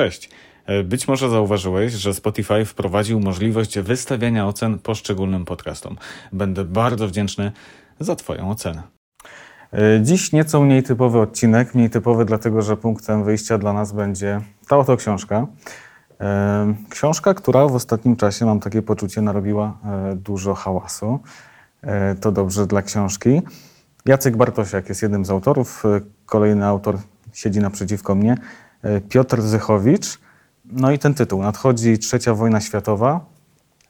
Cześć. E, być może zauważyłeś, że Spotify wprowadził możliwość wystawiania ocen poszczególnym podcastom. Będę bardzo wdzięczny za Twoją ocenę. E, dziś nieco mniej typowy odcinek. Mniej typowy, dlatego że punktem wyjścia dla nas będzie ta oto książka. E, książka, która w ostatnim czasie, mam takie poczucie, narobiła dużo hałasu. To dobrze dla książki. Jacek Bartosiak jest jednym z autorów. Kolejny autor siedzi naprzeciwko mnie. Piotr Zychowicz. No i ten tytuł. Nadchodzi trzecia wojna światowa.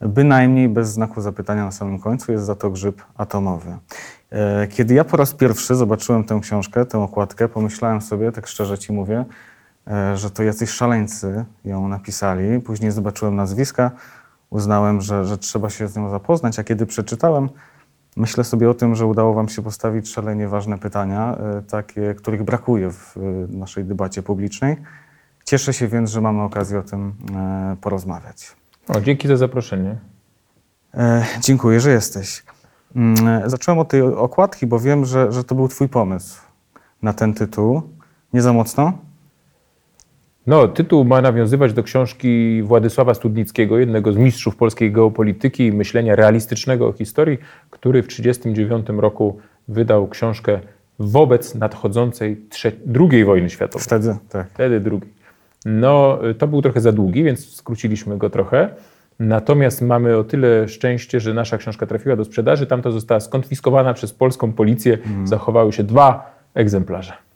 Bynajmniej bez znaku zapytania na samym końcu jest za to grzyb atomowy. E, kiedy ja po raz pierwszy zobaczyłem tę książkę, tę okładkę, pomyślałem sobie, tak szczerze ci mówię, e, że to jacyś szaleńcy ją napisali. Później zobaczyłem nazwiska, uznałem, że, że trzeba się z nią zapoznać, a kiedy przeczytałem, myślę sobie o tym, że udało wam się postawić szalenie ważne pytania, e, takie, których brakuje w naszej debacie publicznej. Cieszę się więc, że mamy okazję o tym e, porozmawiać. O, dzięki za zaproszenie. E, dziękuję, że jesteś. Mm, e, zacząłem od tej okładki, bo wiem, że, że to był Twój pomysł na ten tytuł. Nie za mocno? No, tytuł ma nawiązywać do książki Władysława Studnickiego, jednego z mistrzów polskiej geopolityki i myślenia realistycznego o historii, który w 1939 roku wydał książkę wobec nadchodzącej drugiej wojny światowej. Wtedy, tak. Wtedy drugiej. No, to był trochę za długi, więc skróciliśmy go trochę. Natomiast mamy o tyle szczęście, że nasza książka trafiła do sprzedaży. Tamta została skonfiskowana przez polską policję. Mm. Zachowały się dwa egzemplarze.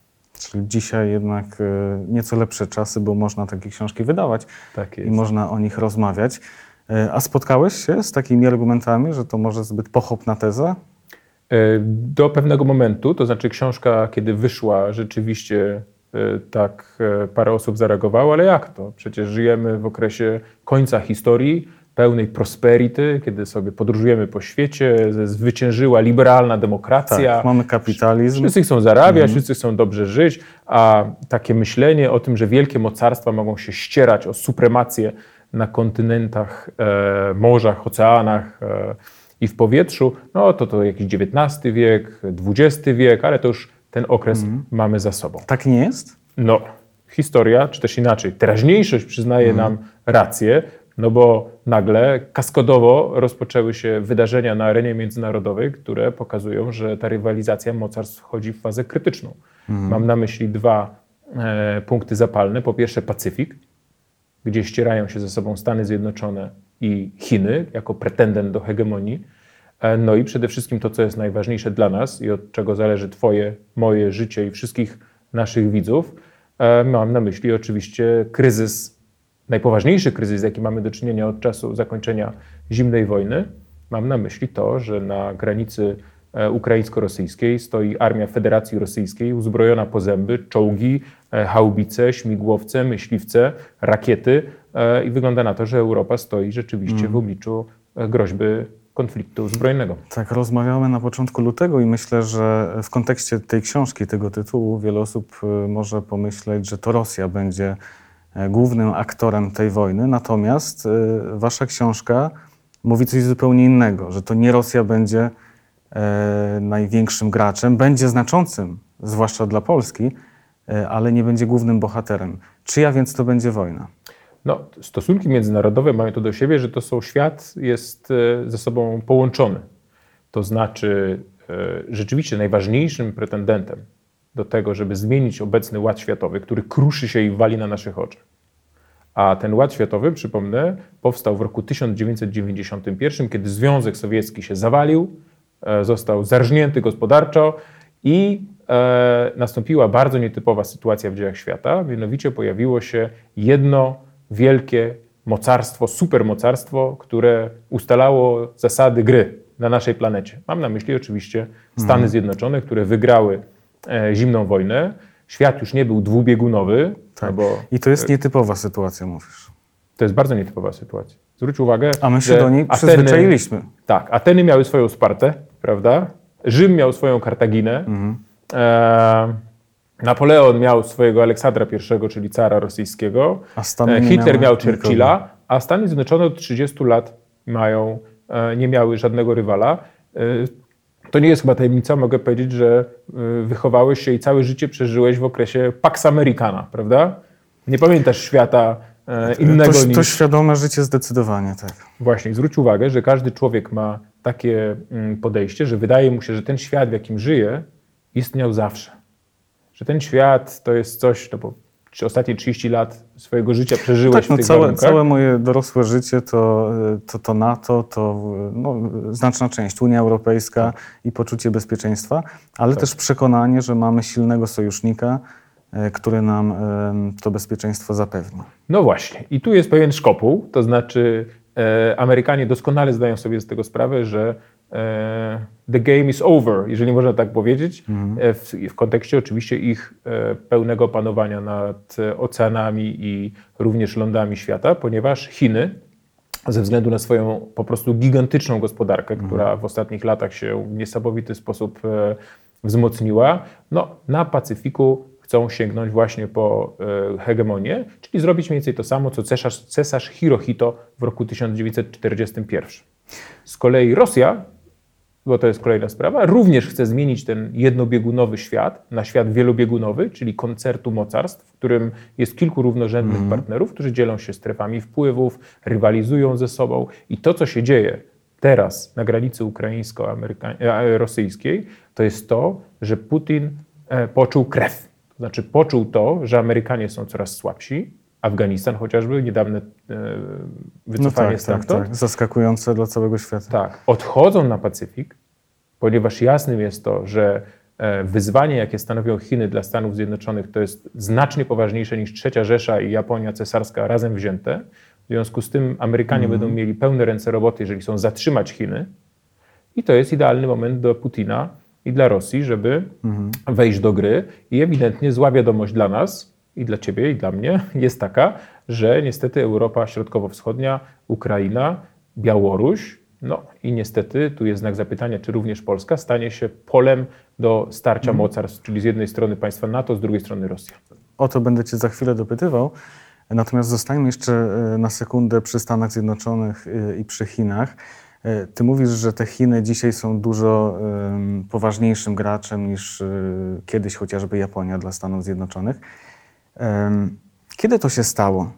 Czyli dzisiaj jednak e, nieco lepsze czasy, bo można takie książki wydawać tak i można o nich rozmawiać. E, a spotkałeś się z takimi argumentami, że to może zbyt pochopna teza? E, do pewnego momentu, to znaczy książka, kiedy wyszła, rzeczywiście tak parę osób zareagowało, ale jak to? Przecież żyjemy w okresie końca historii, pełnej prosperity, kiedy sobie podróżujemy po świecie, zwyciężyła liberalna demokracja. Tak, mamy kapitalizm. Wszyscy chcą zarabiać, mhm. wszyscy chcą dobrze żyć, a takie myślenie o tym, że wielkie mocarstwa mogą się ścierać o supremację na kontynentach, e, morzach, oceanach e, i w powietrzu, no to to jakiś XIX wiek, XX wiek, ale to już ten okres mm. mamy za sobą. Tak nie jest? No, historia, czy też inaczej, teraźniejszość przyznaje mm. nam rację, no bo nagle kaskodowo rozpoczęły się wydarzenia na arenie międzynarodowej, które pokazują, że ta rywalizacja mocarstw wchodzi w fazę krytyczną. Mm. Mam na myśli dwa e, punkty zapalne. Po pierwsze Pacyfik, gdzie ścierają się ze sobą Stany Zjednoczone i Chiny jako pretendent do hegemonii. E, no i przede wszystkim to, co jest najważniejsze dla nas i od czego zależy Twoje, moje życie i wszystkich naszych widzów, e, mam na myśli oczywiście kryzys, najpoważniejszy kryzys, jaki mamy do czynienia od czasu zakończenia zimnej wojny. Mam na myśli to, że na granicy e, ukraińsko-rosyjskiej stoi armia Federacji Rosyjskiej uzbrojona po zęby, czołgi, haubice, śmigłowce, myśliwce, rakiety i wygląda na to, że Europa stoi rzeczywiście mm. w obliczu groźby konfliktu zbrojnego. Tak, rozmawiamy na początku lutego i myślę, że w kontekście tej książki, tego tytułu, wiele osób może pomyśleć, że to Rosja będzie e, głównym aktorem tej wojny. Natomiast y, wasza książka mówi coś zupełnie innego, że to nie Rosja będzie e, największym graczem, będzie znaczącym, zwłaszcza dla Polski, e, ale nie będzie głównym bohaterem. Czyja więc to będzie wojna? No, stosunki międzynarodowe mają to do siebie, że to są świat jest e, ze sobą połączony. To znaczy, e, rzeczywiście najważniejszym pretendentem do tego, żeby zmienić obecny ład światowy, który kruszy się i wali na naszych oczach. A ten ład światowy, przypomnę, powstał w roku 1991, kiedy Związek Sowiecki się zawalił, e, został zarżnięty gospodarczo i nastąpiła bardzo nietypowa sytuacja w dziejach świata, mianowicie pojawiło się jedno wielkie mocarstwo, supermocarstwo, które ustalało zasady gry na naszej planecie. Mam na myśli oczywiście Stany mhm. Zjednoczone, które wygrały e, zimną wojnę. Świat już nie był dwubiegunowy. Tak. I to jest nietypowa sytuacja, mówisz. To jest bardzo nietypowa sytuacja. Zwróć uwagę, A my się do niej Ateny, przyzwyczailiśmy. Tak, Ateny miały swoją Spartę, prawda? Rzym miał swoją Kartaginę. Mhm. E, Napoleon miał swojego Aleksandra I, czyli cara rosyjskiego. E, Hitler miał Churchilla, nikogo. a Stany Zjednoczone od 30 lat mają, e, nie miały żadnego rywala. E, to nie jest chyba tajemnica, mogę powiedzieć, że wychowałeś się i całe życie przeżyłeś w okresie Pax Americana, prawda? Nie pamiętasz świata e, innego to, niż... To świadome życie zdecydowanie, tak. Właśnie, zwróć uwagę, że każdy człowiek ma takie mm, podejście, że wydaje mu się, że ten świat, w jakim żyje, istniał zawsze. Że ten świat to jest coś, no bo ostatnie 30 lat swojego życia przeżyłeś tak, no w tych całe, warunkach. całe moje dorosłe życie to, to, to NATO, to no, znaczna część Unia Europejska tak. i poczucie bezpieczeństwa, ale tak. też przekonanie, że mamy silnego sojusznika, e, który nam to bezpieczeństwo zapewni. No właśnie. I tu jest pewien szkopuł, to znaczy e, Amerykanie doskonale zdają sobie z tego sprawę, że the game is over, jeżeli można tak powiedzieć, mhm. w, w, kontekście oczywiście ich e, pełnego panowania nad oceanami i również lądami świata, ponieważ Chiny ze względu na swoją po prostu gigantyczną gospodarkę, mhm. która w ostatnich latach się w niesamowity sposób wzmocniła, no, na Pacyfiku chcą sięgnąć właśnie po hegemonię, czyli zrobić mniej więcej to samo, co cesarz, cesarz Hirohito w roku 1941. Z kolei Rosja bo to jest kolejna sprawa, również chce zmienić ten jednobiegunowy świat na świat wielobiegunowy, czyli koncertu mocarstw, w którym jest kilku równorzędnych mm. partnerów, którzy dzielą się strefami wpływów, rywalizują ze sobą i to, co się dzieje teraz na granicy ukraińsko-rosyjskiej, to jest to, że Putin e, poczuł krew. To znaczy poczuł to, że Amerykanie są coraz słabsi, Afganistan chociażby, niedawne e, wycofanie no tak, stamtąd. Tak, tak. Zaskakujące dla całego świata. Tak. Odchodzą na Pacyfik, ponieważ jasnym jest to, że e, wyzwanie, jakie stanowią Chiny dla Stanów Zjednoczonych, to jest znacznie poważniejsze niż Trzecia Rzesza i Japonia cesarska razem wzięte. W związku z tym Amerykanie mm. będą mieli pełne ręce roboty, jeżeli chcą zatrzymać Chiny. I to jest idealny moment do Putina i dla Rosji, żeby mm. wejść do gry. I ewidentnie zła wiadomość dla nas, i dla Ciebie, i dla mnie jest taka, że niestety Europa Środkowo-Wschodnia, Ukraina, Białoruś, no i niestety tu jest znak zapytania, czy również Polska stanie się polem do starcia mm. mocarstw, czyli z jednej strony państwa NATO, z drugiej strony Rosja. O to będę Cię za chwilę dopytywał. Natomiast zostańmy jeszcze e, na sekundę przy Stanach Zjednoczonych e, i przy Chinach. E, ty mówisz, że te Chiny dzisiaj są dużo poważniejszym graczem niż kiedyś chociażby Japonia dla Stanów Zjednoczonych. Kiedy to się stało?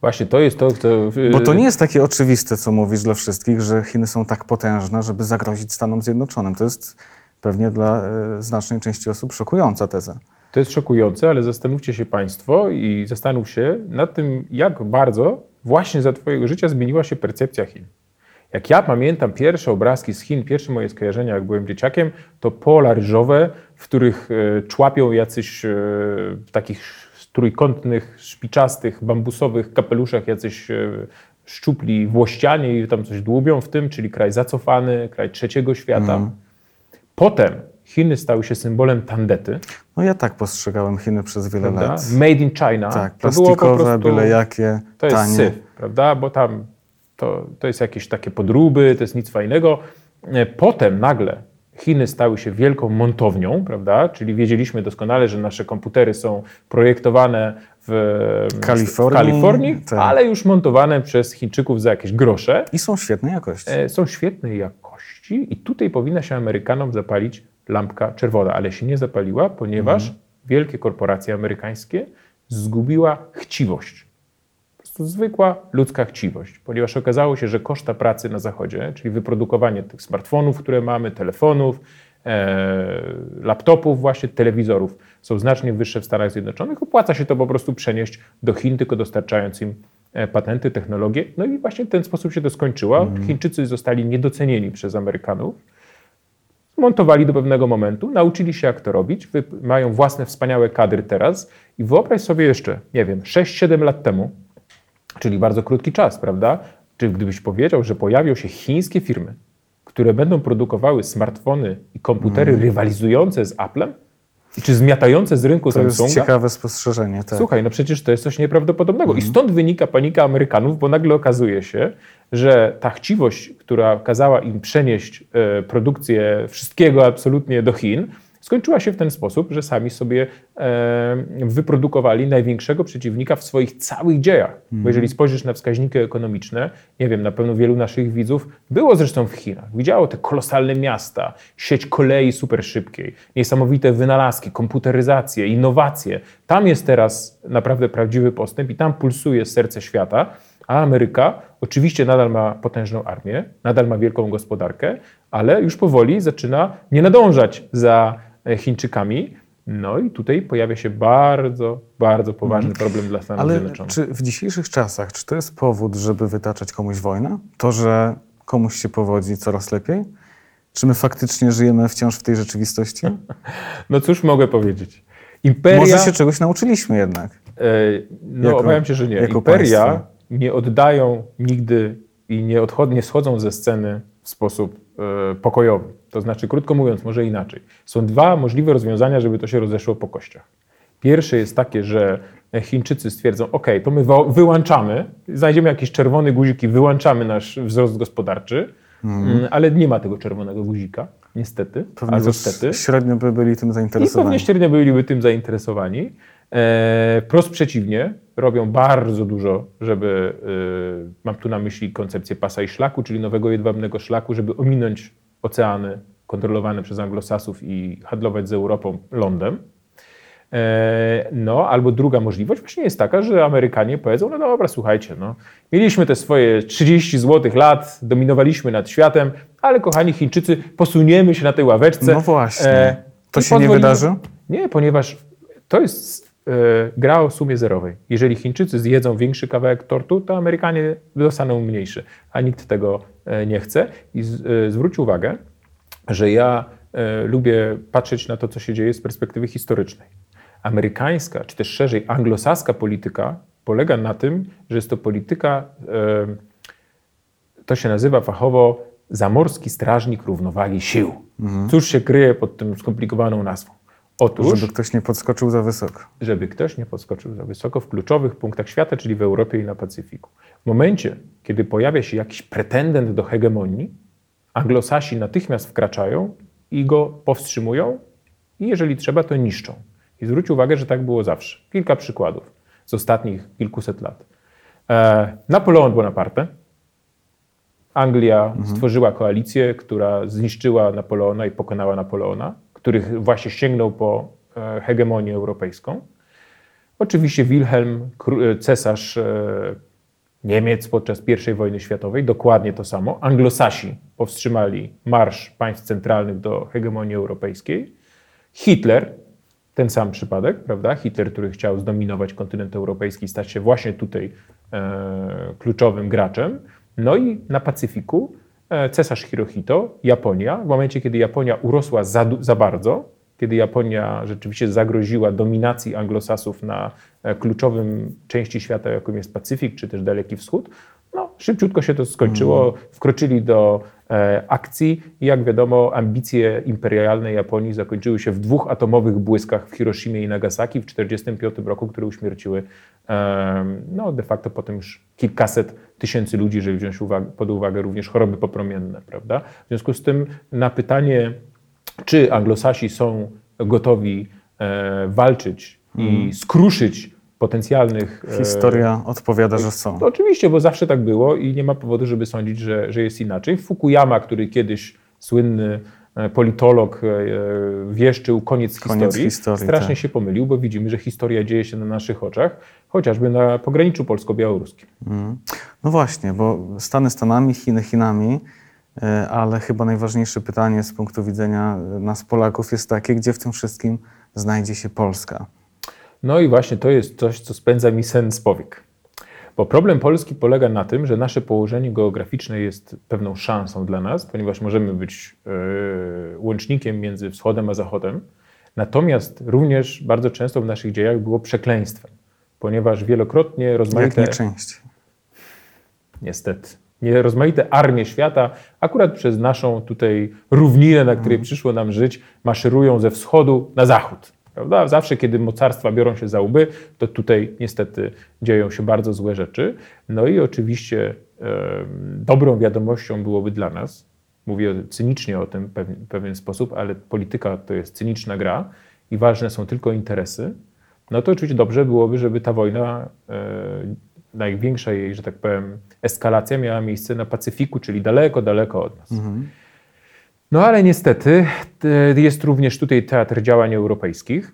Właśnie to jest to, co... Bo to nie jest takie oczywiste, co mówisz dla wszystkich, że Chiny są tak potężne, żeby zagrozić Stanom Zjednoczonym. To jest pewnie dla e, znacznej części osób szokująca teza. To jest szokujące, ale zastanówcie się Państwo i zastanów się nad tym, jak bardzo właśnie za Twojego życia zmieniła się percepcja Chin. Jak ja pamiętam pierwsze obrazki z Chin, pierwsze moje skojarzenia, jak byłem dzieciakiem, to pola ryżowe, w których e, człapią jacyś e, w takich trójkątnych, szpiczastych, bambusowych kapeluszach jacyś e, szczupli włościanie i tam coś dłubią w tym, czyli kraj zacofany, kraj trzeciego świata. Mm. Potem Chiny stały się symbolem tandety. No ja tak postrzegałem Chiny przez wiele prawda? lat. Made in China. Tak, plastikowe, prostu, byle jakie, To jest tanie. syf, prawda? Bo tam to, to jest jakieś takie podróby, to jest nic fajnego. Potem nagle Chiny stały się wielką montownią, prawda? Czyli wiedzieliśmy doskonale, że nasze komputery są projektowane w Kalifornii, w Kalifornii tak. ale już montowane przez Chińczyków za jakieś grosze. I są świetnej jakości. E, są świetnej jakości i tutaj powinna się Amerykanom zapalić lampka czerwona, ale się nie zapaliła, ponieważ mhm. wielkie korporacje amerykańskie zgubiła chciwość zwykła ludzka chciwość, ponieważ okazało się, że koszta pracy na Zachodzie, czyli wyprodukowanie tych smartfonów, które mamy, telefonów, e, laptopów, właśnie telewizorów, są znacznie wyższe w Stanach Zjednoczonych. Opłaca się to po prostu przenieść do Chin, tylko dostarczając im e, patenty, technologie. No i właśnie w ten sposób się to skończyło. Mm. Chińczycy zostali niedocenieni przez Amerykanów. Montowali do pewnego momentu, nauczyli się jak to robić, mają własne wspaniałe kadry teraz i wyobraź sobie jeszcze, nie wiem, 6-7 lat temu, Czyli bardzo krótki czas, prawda? Czy gdybyś powiedział, że pojawią się chińskie firmy, które będą produkowały smartfony i komputery mm. rywalizujące z Applem? I czy zmiatające z rynku to Samsunga? To jest ciekawe spostrzeżenie. Tak. Słuchaj, no przecież to jest coś nieprawdopodobnego. Mm. I stąd wynika panika Amerykanów, bo nagle okazuje się, że ta chciwość, która kazała im przenieść e, produkcję wszystkiego absolutnie do Chin, skończyła się w ten sposób, że sami sobie e, wyprodukowali największego przeciwnika w swoich całych dziejach. Bo Mhm. jeżeli spojrzysz na wskaźniki ekonomiczne, nie wiem, na pewno wielu naszych widzów było zresztą w Chinach, widziało te kolosalne miasta, sieć kolei super szybkiej, niesamowite wynalazki, komputeryzację, innowacje. Tam jest teraz naprawdę prawdziwy postęp i tam pulsuje serce świata, a Ameryka oczywiście nadal ma potężną armię, nadal ma wielką gospodarkę, ale już powoli zaczyna nie nadążać za Chińczykami. No i tutaj pojawia się bardzo, bardzo poważny problem dla Stanów Ale Zjednoczonych. czy w dzisiejszych czasach, czy to jest powód, żeby wytaczać komuś wojnę? To, że komuś się powodzi coraz lepiej? Czy my faktycznie żyjemy wciąż w tej rzeczywistości? No cóż mogę powiedzieć? Imperia... Może się czegoś nauczyliśmy jednak. E, No, Jako- obawiam się, że nie. Imperia państwo. nie oddają nigdy i nie schodzą ze sceny w sposób e, pokojowy. To znaczy, krótko mówiąc, może inaczej. Są dwa możliwe rozwiązania, żeby to się rozeszło po kościach. Pierwsze jest takie, że Chińczycy stwierdzą, OK, to my wyłączamy, znajdziemy jakiś czerwony guzik i wyłączamy nasz wzrost gospodarczy, mm, ale nie ma tego czerwonego guzika, niestety, Pewnie albo stety. średnio by byli tym I zainteresowani. pewnie średnio byliby tym zainteresowani. E, prost przeciwnie, robią bardzo dużo, żeby, e, mam tu na myśli koncepcję pasa i szlaku, czyli nowego jedwabnego szlaku, żeby ominąć oceany kontrolowane przez anglosasów i handlować z Europą lądem. E, No, albo druga możliwość właśnie jest taka, że Amerykanie powiedzą, no dobra, słuchajcie, no, mieliśmy te swoje 30 złotych lat, dominowaliśmy nad światem, ale kochani Chińczycy, posuniemy się na tej ławeczce. No właśnie. To się nie wydarzy? Nie, ponieważ to jest gra o sumie zerowej. Jeżeli Chińczycy zjedzą większy kawałek tortu, to Amerykanie dostaną mniejszy, a nikt tego e, nie chce. I e, zwróć uwagę, że ja e, lubię patrzeć na to, co się dzieje z perspektywy historycznej. Amerykańska, czy też szerzej anglosaska polityka polega na tym, że jest to polityka, e, to się nazywa fachowo zamorski strażnik równowagi sił. Cóż się kryje pod tym skomplikowaną nazwą? Otóż, Żeby ktoś nie podskoczył za wysoko. żeby ktoś nie podskoczył za wysoko w kluczowych punktach świata, czyli w Europie i na Pacyfiku. W momencie, kiedy pojawia się jakiś pretendent do hegemonii, anglosasi natychmiast wkraczają i go powstrzymują i jeżeli trzeba, to niszczą. I zwróć uwagę, że tak było zawsze. Kilka przykładów z ostatnich kilkuset lat. E, Napoleon Bonaparte. Anglia stworzyła koalicję, która zniszczyła Napoleona i pokonała Napoleona, który właśnie sięgnął po e, hegemonię europejską. Oczywiście Wilhelm, e, cesarz e, Niemiec podczas I wojny światowej, dokładnie to samo. Anglosasi powstrzymali marsz państw centralnych do hegemonii europejskiej. Hitler, ten sam przypadek, prawda? Hitler, który chciał zdominować kontynent europejski, stać się właśnie tutaj e, kluczowym graczem. No i na Pacyfiku cesarz Hirohito, Japonia, w momencie, kiedy Japonia urosła za, za bardzo, kiedy Japonia rzeczywiście zagroziła dominacji anglosasów na e, kluczowym części świata, jaką jest Pacyfik, czy też Daleki Wschód, no, szybciutko się to skończyło. Wkroczyli do e, akcji i jak wiadomo, ambicje imperialne Japonii zakończyły się w dwóch atomowych błyskach w Hiroshimie i Nagasaki w 1945 roku, które uśmierciły e, no, de facto potem już kilkaset tysięcy ludzi, jeżeli wziąć pod uwagę również choroby popromienne. Prawda? W związku z tym na pytanie, czy anglosasi są gotowi e, walczyć i skruszyć potencjalnych e, Historia odpowiada, że są. to oczywiście, bo zawsze tak było i nie ma powodu, żeby sądzić, że, że jest inaczej. Fukuyama, który kiedyś słynny e, politolog e, wieszczył koniec, Koniec historii, historii, strasznie tak. się pomylił, bo widzimy, że historia dzieje się na naszych oczach, chociażby na pograniczu polsko-białoruskim. Mm. No właśnie, bo Stany Stanami, Chiny Chinami, e, ale chyba najważniejsze pytanie z punktu widzenia e, nas Polaków jest takie, gdzie w tym wszystkim znajdzie się Polska. No i właśnie to jest coś, co spędza mi sen z powiek. Bo problem Polski polega na tym, że nasze położenie geograficzne jest pewną szansą dla nas, ponieważ możemy być e, łącznikiem między wschodem a zachodem. Natomiast również bardzo często w naszych dziejach było przekleństwem, ponieważ wielokrotnie Jak rozmaite, nie częściej. niestety, nie, rozmaite armie świata, akurat przez naszą tutaj równinę, na której przyszło nam żyć, maszerują ze wschodu na zachód. Prawda? Zawsze, kiedy mocarstwa biorą się za łby, to tutaj niestety dzieją się bardzo złe rzeczy. No i oczywiście em, dobrą wiadomością byłoby dla nas, mówię cynicznie o tym w pewien sposób, ale polityka to jest cyniczna gra i ważne są tylko interesy, no to oczywiście dobrze byłoby, żeby ta wojna, e, największa jej, że tak powiem, eskalacja miała miejsce na Pacyfiku, czyli daleko, daleko od nas. Mhm. No ale niestety jest również tutaj teatr działań europejskich.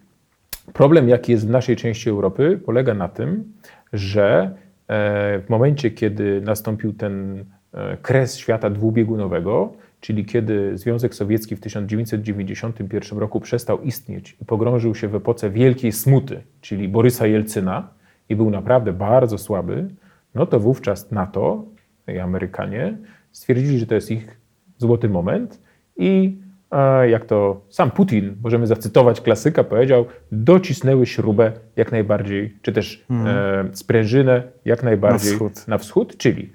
Problem, jaki jest w naszej części Europy, polega na tym, że e, w momencie, kiedy nastąpił ten e, kres świata dwubiegunowego, czyli kiedy Związek Sowiecki w 1991 roku przestał istnieć i pogrążył się w epoce wielkiej smuty, czyli Borysa Jelcyna i był naprawdę bardzo słaby, no to wówczas NATO i Amerykanie stwierdzili, że to jest ich złoty moment i jak to sam Putin, możemy zacytować klasyka, powiedział, docisnęły śrubę jak najbardziej, czy też hmm. e, sprężynę jak najbardziej na wschód, na wschód czyli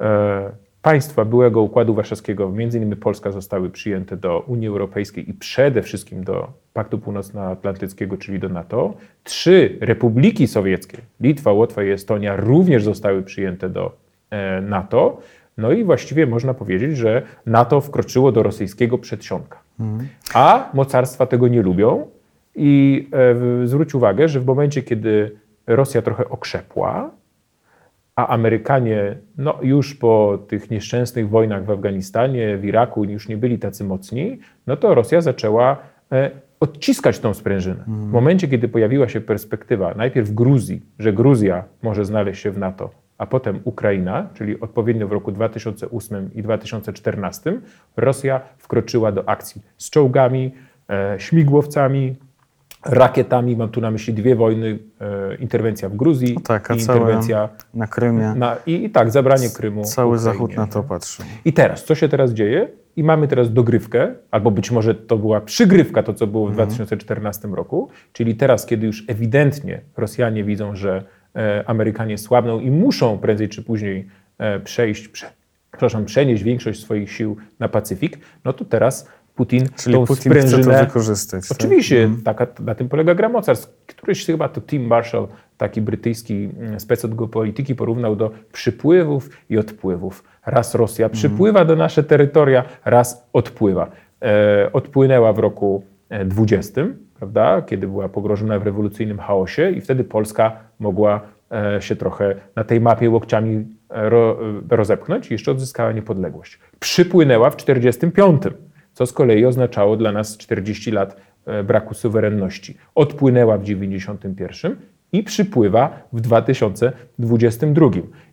e, państwa byłego Układu Warszawskiego, między innymi Polska, zostały przyjęte do Unii Europejskiej i przede wszystkim do Paktu Północnoatlantyckiego, czyli do NATO. Trzy republiki sowieckie, Litwa, Łotwa i Estonia, również zostały przyjęte do e, NATO. No i właściwie można powiedzieć, że NATO wkroczyło do rosyjskiego przedsionka. Mhm. A mocarstwa tego nie lubią i e, zwróć uwagę, że w momencie, kiedy Rosja trochę okrzepła, a Amerykanie no, już po tych nieszczęsnych wojnach w Afganistanie, w Iraku już nie byli tacy mocni, no to Rosja zaczęła e, odciskać tą sprężynę. Mhm. W momencie, kiedy pojawiła się perspektywa najpierw Gruzji, że Gruzja może znaleźć się w NATO, a potem Ukraina, czyli odpowiednio w roku 2008 i 2014, Rosja wkroczyła do akcji z czołgami, e, śmigłowcami, rakietami. Mam tu na myśli dwie wojny, e, interwencja w Gruzji no tak, i interwencja na Krymie. Na, i, i, tak, zabranie Krymu. Cały Ukrainie. Zachód na to patrzy. I teraz, co się teraz dzieje? I mamy teraz dogrywkę, albo być może to była przygrywka, to co było w mhm. 2014 roku, czyli teraz, kiedy już ewidentnie Rosjanie widzą, że Amerykanie słabną i muszą prędzej czy później e, przejść, prze, przepraszam, przenieść większość swoich sił na Pacyfik, no to teraz Putin Czyli tą Putin sprężynę... chce to wykorzystać. Tak? Oczywiście, tak? taka, na tym polega gra mocarstw. Któryś chyba to Tim Marshall, taki brytyjski mm, spec od geopolityki, porównał do przypływów i odpływów. Raz Rosja mhm. przypływa do nasze terytoria, raz odpływa. E, odpłynęła w roku 20, prawda, kiedy była pogrożona w rewolucyjnym chaosie i wtedy Polska mogła e, się trochę na tej mapie łokciami e, ro, e, rozepchnąć i jeszcze odzyskała niepodległość. Przypłynęła w 45, co z kolei oznaczało dla nas 40 lat braku suwerenności. Odpłynęła w 91 i przypływa w 2022.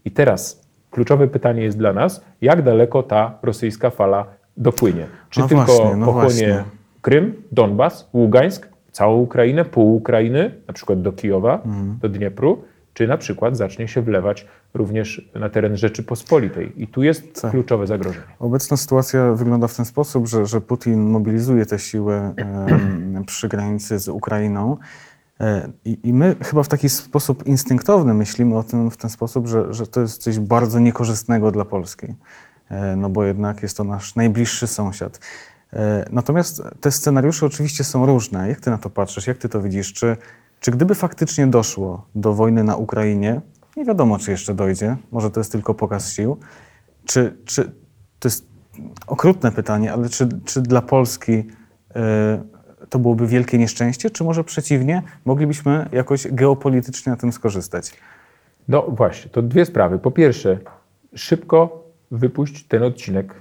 I teraz kluczowe pytanie jest dla nas, jak daleko ta rosyjska fala dopłynie? Czy no tylko właśnie, no pochłonie właśnie. Krym, Donbas, Ługańsk, całą Ukrainę, pół Ukrainy, na przykład do Kijowa, mhm. do Dniepru, czy na przykład zacznie się wlewać również na teren Rzeczypospolitej. I tu jest tak. kluczowe zagrożenie. Obecna sytuacja wygląda w ten sposób, że, że Putin mobilizuje te siły e, przy granicy z Ukrainą. E, I, my chyba w taki sposób instynktowny myślimy o tym w ten sposób, że, że to jest coś bardzo niekorzystnego dla Polski. E, no bo jednak jest to nasz najbliższy sąsiad. E, natomiast te scenariusze oczywiście są różne. Jak ty na to patrzysz? Jak ty to widzisz? Czy, czy gdyby faktycznie doszło do wojny na Ukrainie, nie wiadomo, czy jeszcze dojdzie, może to jest tylko pokaz sił, czy, czy to jest okrutne pytanie, ale czy, czy dla Polski y, to byłoby wielkie nieszczęście, czy może przeciwnie, moglibyśmy jakoś geopolitycznie na tym skorzystać? No właśnie, to dwie sprawy. Po pierwsze, szybko wypuść ten odcinek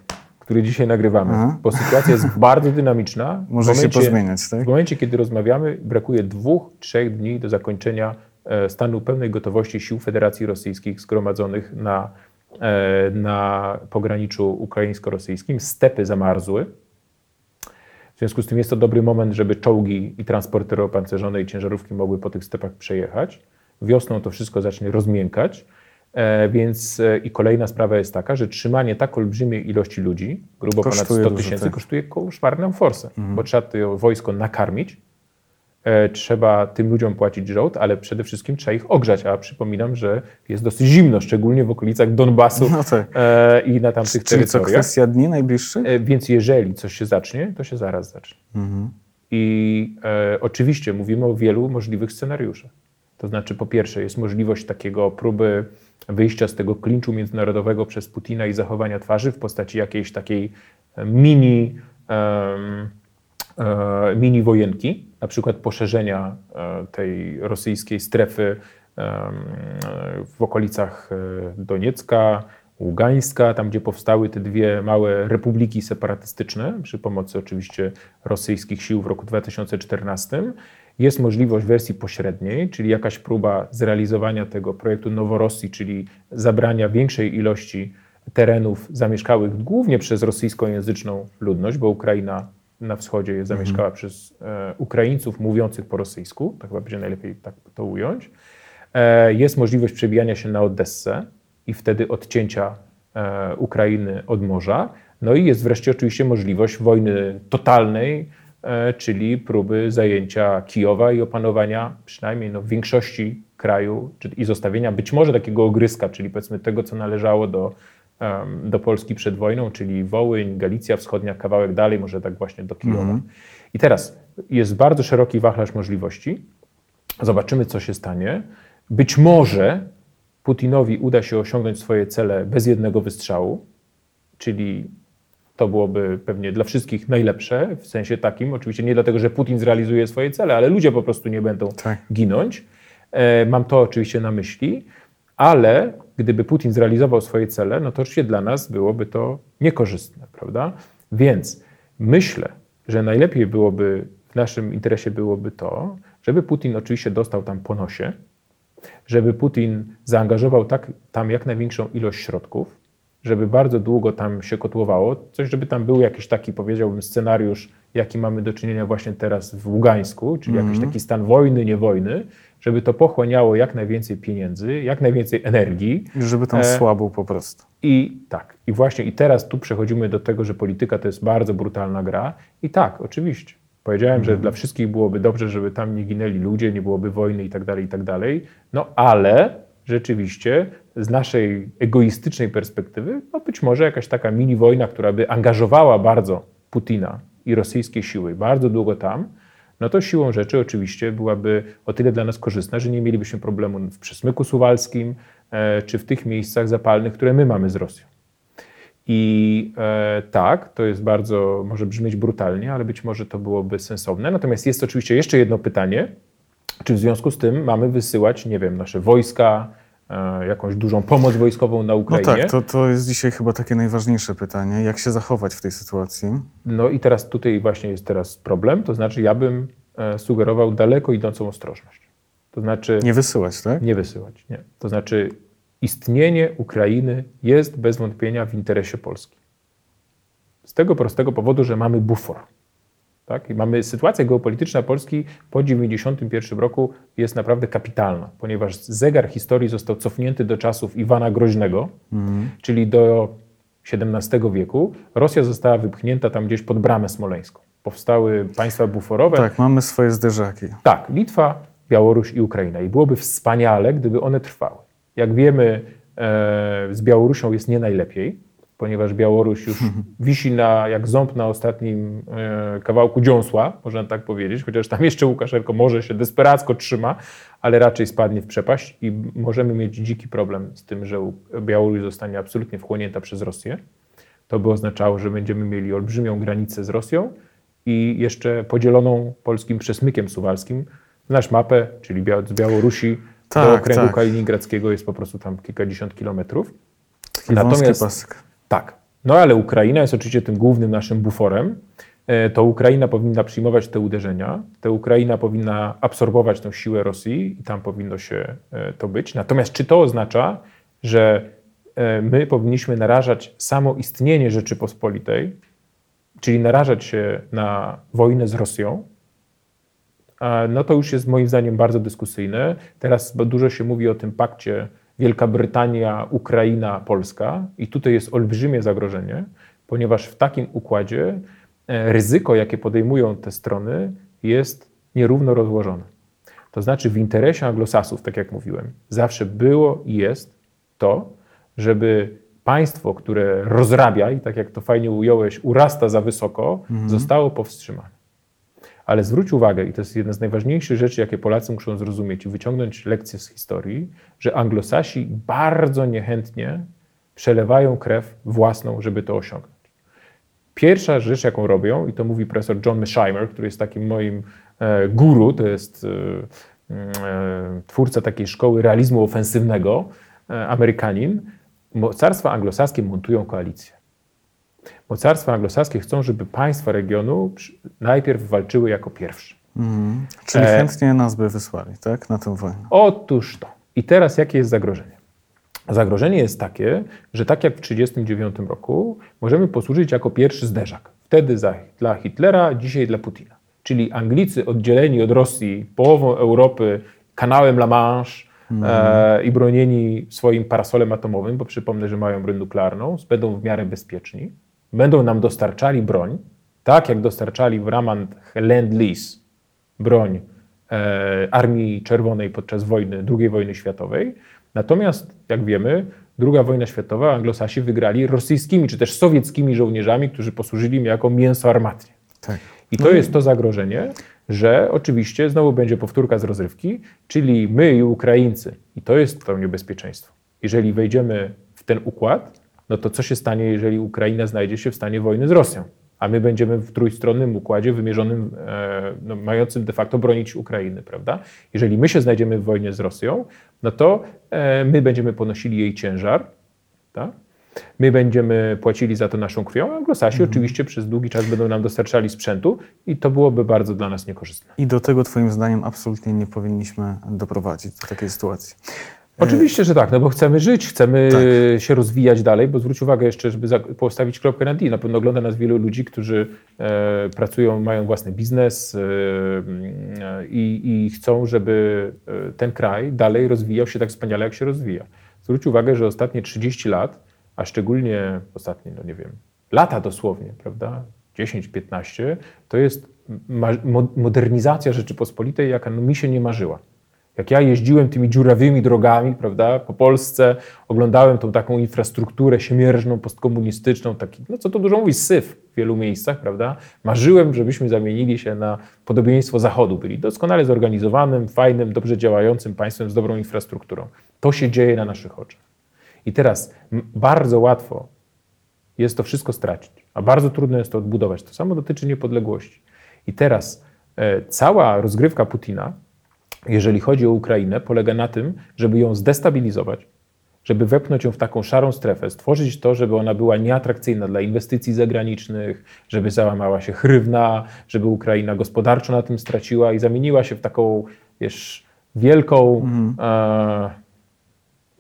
który dzisiaj nagrywamy, Aha. bo sytuacja jest bardzo dynamiczna. Może momencie, się pozmieniać, tak? W momencie, kiedy rozmawiamy, brakuje dwóch, trzech dni do zakończenia e, stanu pełnej gotowości sił Federacji Rosyjskich zgromadzonych na, e, na pograniczu ukraińsko-rosyjskim. Stepy zamarzły. W związku z tym jest to dobry moment, żeby czołgi i transportery opancerzone i ciężarówki mogły po tych stepach przejechać. Wiosną to wszystko zacznie rozmiękać. E, więc e, i kolejna sprawa jest taka, że trzymanie tak olbrzymiej ilości ludzi, grubo kosztuje ponad 100 tysięcy, tak. kosztuje koszmarną forsę, mhm. bo trzeba to wojsko nakarmić, e, trzeba tym ludziom płacić żołd, ale przede wszystkim trzeba ich ogrzać, a przypominam, że jest dosyć zimno, szczególnie w okolicach Donbasu no tak. i na tamtych Czyli terytoriach. Czyli kwestia dni najbliższych? Więc jeżeli coś się zacznie, to się zaraz zacznie. Mhm. I e, oczywiście mówimy o wielu możliwych scenariuszach. To znaczy, po pierwsze, jest możliwość takiego próby wyjścia z tego klinczu międzynarodowego przez Putina i zachowania twarzy w postaci jakiejś takiej mini, mini wojenki, na przykład poszerzenia tej rosyjskiej strefy w okolicach Doniecka, Ługańska, tam gdzie powstały te dwie małe republiki separatystyczne, przy pomocy oczywiście rosyjskich sił w roku 2014. Jest możliwość wersji pośredniej, czyli jakaś próba zrealizowania tego projektu Noworosji, czyli zabrania większej ilości terenów zamieszkałych głównie przez rosyjskojęzyczną ludność, bo Ukraina na wschodzie jest zamieszkała mhm. przez e, Ukraińców mówiących po rosyjsku, tak chyba będzie najlepiej tak to ująć. E, jest możliwość przebijania się na Odessę, i wtedy odcięcia e, Ukrainy od morza. No i jest wreszcie oczywiście możliwość wojny totalnej, czyli próby zajęcia Kijowa i opanowania przynajmniej no, większości kraju i zostawienia być może takiego ogryska, czyli powiedzmy tego, co należało do, do Polski przed wojną, czyli Wołyń, Galicja Wschodnia, kawałek dalej, może tak właśnie do Kijowa. Mm. I teraz jest bardzo szeroki wachlarz możliwości. Zobaczymy, co się stanie. Być może Putinowi uda się osiągnąć swoje cele bez jednego wystrzału, czyli to byłoby pewnie dla wszystkich najlepsze, w sensie takim, oczywiście nie dlatego, że Putin zrealizuje swoje cele, ale ludzie po prostu nie będą tak. ginąć. E, mam to oczywiście na myśli, ale gdyby Putin zrealizował swoje cele, no to oczywiście dla nas byłoby to niekorzystne, prawda? Więc myślę, że najlepiej byłoby, w naszym interesie byłoby to, żeby Putin oczywiście dostał tam po nosie, żeby Putin zaangażował tak, tam jak największą ilość środków, żeby bardzo długo tam się kotłowało, coś, żeby tam był jakiś taki, powiedziałbym, scenariusz, jaki mamy do czynienia właśnie teraz w Ługańsku, czyli mm -hmm. jakiś taki stan wojny, nie wojny, żeby to pochłaniało jak najwięcej pieniędzy, jak najwięcej energii. I żeby tam e, słabł po prostu. I tak, i właśnie i teraz tu przechodzimy do tego, że polityka to jest bardzo brutalna gra. I tak, oczywiście. Powiedziałem, że mhm. dla wszystkich byłoby dobrze, żeby tam nie ginęli ludzie, nie byłoby wojny i tak dalej, i tak dalej. No ale rzeczywiście z naszej egoistycznej perspektywy, no być może jakaś taka mini wojna, która by angażowała bardzo Putina i rosyjskie siły bardzo długo tam, no to siłą rzeczy oczywiście byłaby o tyle dla nas korzystna, że nie mielibyśmy problemu w przesmyku suwalskim e, czy w tych miejscach zapalnych, które my mamy z Rosją. I e, tak, to jest bardzo, może brzmieć brutalnie, ale być może to byłoby sensowne. Natomiast jest oczywiście jeszcze jedno pytanie, czy w związku z tym mamy wysyłać, nie wiem, nasze wojska, jakąś dużą pomoc wojskową na Ukrainie? No tak, to, to jest dzisiaj chyba takie najważniejsze pytanie. Jak się zachować w tej sytuacji? No i teraz tutaj właśnie jest teraz problem, to znaczy ja bym e, sugerował daleko idącą ostrożność. To znaczy... Nie wysyłać, tak? Nie wysyłać, nie. To znaczy istnienie Ukrainy jest bez wątpienia w interesie Polski. Z tego prostego powodu, że mamy bufor. Tak? I mamy sytuację geopolityczna Polski po 1991 roku jest naprawdę kapitalna, ponieważ zegar historii został cofnięty do czasów Iwana Groźnego, mhm. czyli do XVII wieku. Rosja została wypchnięta tam gdzieś pod bramę smoleńską. Powstały państwa buforowe. Tak, mamy swoje zderzaki. Tak, Litwa, Białoruś i Ukraina. I byłoby wspaniale, gdyby one trwały. Jak wiemy, e, z Białorusią jest nie najlepiej, ponieważ Białoruś już wisi na, jak ząb na ostatnim e, kawałku dziąsła, można tak powiedzieć, chociaż tam jeszcze Łukaszenko może się desperacko trzyma, ale raczej spadnie w przepaść i możemy mieć dziki problem z tym, że Białoruś zostanie absolutnie wchłonięta przez Rosję. To by oznaczało, że będziemy mieli olbrzymią granicę z Rosją i jeszcze podzieloną polskim przesmykiem suwalskim. Znasz mapę, czyli z Białorusi tak, do okręgu tak. kaliningradzkiego jest po prostu tam kilkadziesiąt kilometrów. Taki Natomiast, pasek. Tak. No ale Ukraina jest oczywiście tym głównym naszym buforem. E, to Ukraina powinna przyjmować te uderzenia, to Ukraina powinna absorbować tę siłę Rosji i tam powinno się e, to być. Natomiast czy to oznacza, że e, my powinniśmy narażać samo istnienie Rzeczypospolitej, czyli narażać się na wojnę z Rosją, no to już jest moim zdaniem bardzo dyskusyjne. Teraz dużo się mówi o tym pakcie Wielka Brytania, Ukraina, Polska i tutaj jest olbrzymie zagrożenie, ponieważ w takim układzie e, ryzyko, jakie podejmują te strony, jest nierówno rozłożone. To znaczy w interesie anglosasów, tak jak mówiłem, zawsze było i jest to, żeby państwo, które rozrabia i tak jak to fajnie ująłeś, urasta za wysoko, mhm. zostało powstrzymane. Ale zwróć uwagę, i to jest jedna z najważniejszych rzeczy, jakie Polacy muszą zrozumieć i wyciągnąć lekcje z historii, że anglosasi bardzo niechętnie przelewają krew własną, żeby to osiągnąć. Pierwsza rzecz, jaką robią, i to mówi profesor John Mearsheimer, który jest takim moim e, guru, to jest e, e, twórca takiej szkoły realizmu ofensywnego, Amerykanin, mocarstwa anglosaskie montują koalicję. Mocarstwa anglosaskie chcą, żeby państwa regionu najpierw walczyły jako pierwsze. Mhm. Czyli e... chętnie nas by wysłali, tak, na tę wojnę. Otóż to. I teraz jakie jest zagrożenie? Zagrożenie jest takie, że tak jak w 1939 roku możemy posłużyć jako pierwszy zderzak. Wtedy za, dla Hitlera, dzisiaj dla Putina. Czyli Anglicy oddzieleni od Rosji połową Europy kanałem La Manche mm. e, i bronieni swoim parasolem atomowym, bo przypomnę, że mają broń nuklearną, będą w miarę bezpieczni, będą nam dostarczali broń, tak jak dostarczali w ramach Land-Lease broń e, Armii Czerwonej podczas wojny, II wojny światowej, Natomiast, jak wiemy, II wojna światowa Anglosasi wygrali rosyjskimi czy też sowieckimi żołnierzami, którzy posłużyli im jako mięso armatnie. Tak. I to no jest to zagrożenie, że oczywiście znowu będzie powtórka z rozrywki, czyli my i Ukraińcy, i to jest to niebezpieczeństwo. Jeżeli wejdziemy w ten układ, no to co się stanie, jeżeli Ukraina znajdzie się w stanie wojny z Rosją? a my będziemy w trójstronnym układzie wymierzonym, e, no, mającym de facto bronić Ukrainy, prawda? Jeżeli my się znajdziemy w wojnie z Rosją, no to e, my będziemy ponosili jej ciężar, tak? My będziemy płacili za to naszą krwią, a Anglosasi mhm. oczywiście przez długi czas będą nam dostarczali sprzętu i to byłoby bardzo dla nas niekorzystne. I do tego Twoim zdaniem absolutnie nie powinniśmy doprowadzić do takiej sytuacji. Oczywiście, że tak, no bo chcemy żyć, chcemy tak. się rozwijać dalej, bo zwróć uwagę jeszcze, żeby postawić kropkę na D. Na pewno ogląda nas wielu ludzi, którzy e, pracują, mają własny biznes e, e, i chcą, żeby e, ten kraj dalej rozwijał się tak wspaniale, jak się rozwija. Zwróć uwagę, że ostatnie 30 lat, a szczególnie ostatnie, no nie wiem, lata dosłownie, prawda, 10-15, to jest modernizacja Rzeczypospolitej, jaka mi się nie marzyła. Jak ja jeździłem tymi dziurawymi drogami, prawda, po Polsce, oglądałem tą taką infrastrukturę siemierzną, postkomunistyczną, taki, no co to dużo mówić, syf w wielu miejscach, prawda, marzyłem, żebyśmy zamienili się na podobieństwo Zachodu. Byli doskonale zorganizowanym, fajnym, dobrze działającym państwem z dobrą infrastrukturą. To się dzieje na naszych oczach. I teraz bardzo łatwo jest to wszystko stracić, a bardzo trudno jest to odbudować. To samo dotyczy niepodległości. I teraz e, cała rozgrywka Putina jeżeli chodzi o Ukrainę, polega na tym, żeby ją zdestabilizować, żeby wepchnąć ją w taką szarą strefę, stworzyć to, żeby ona była nieatrakcyjna dla inwestycji zagranicznych, żeby załamała się chrywna, żeby Ukraina gospodarczo na tym straciła i zamieniła się w taką, wiesz, wielką mm. e,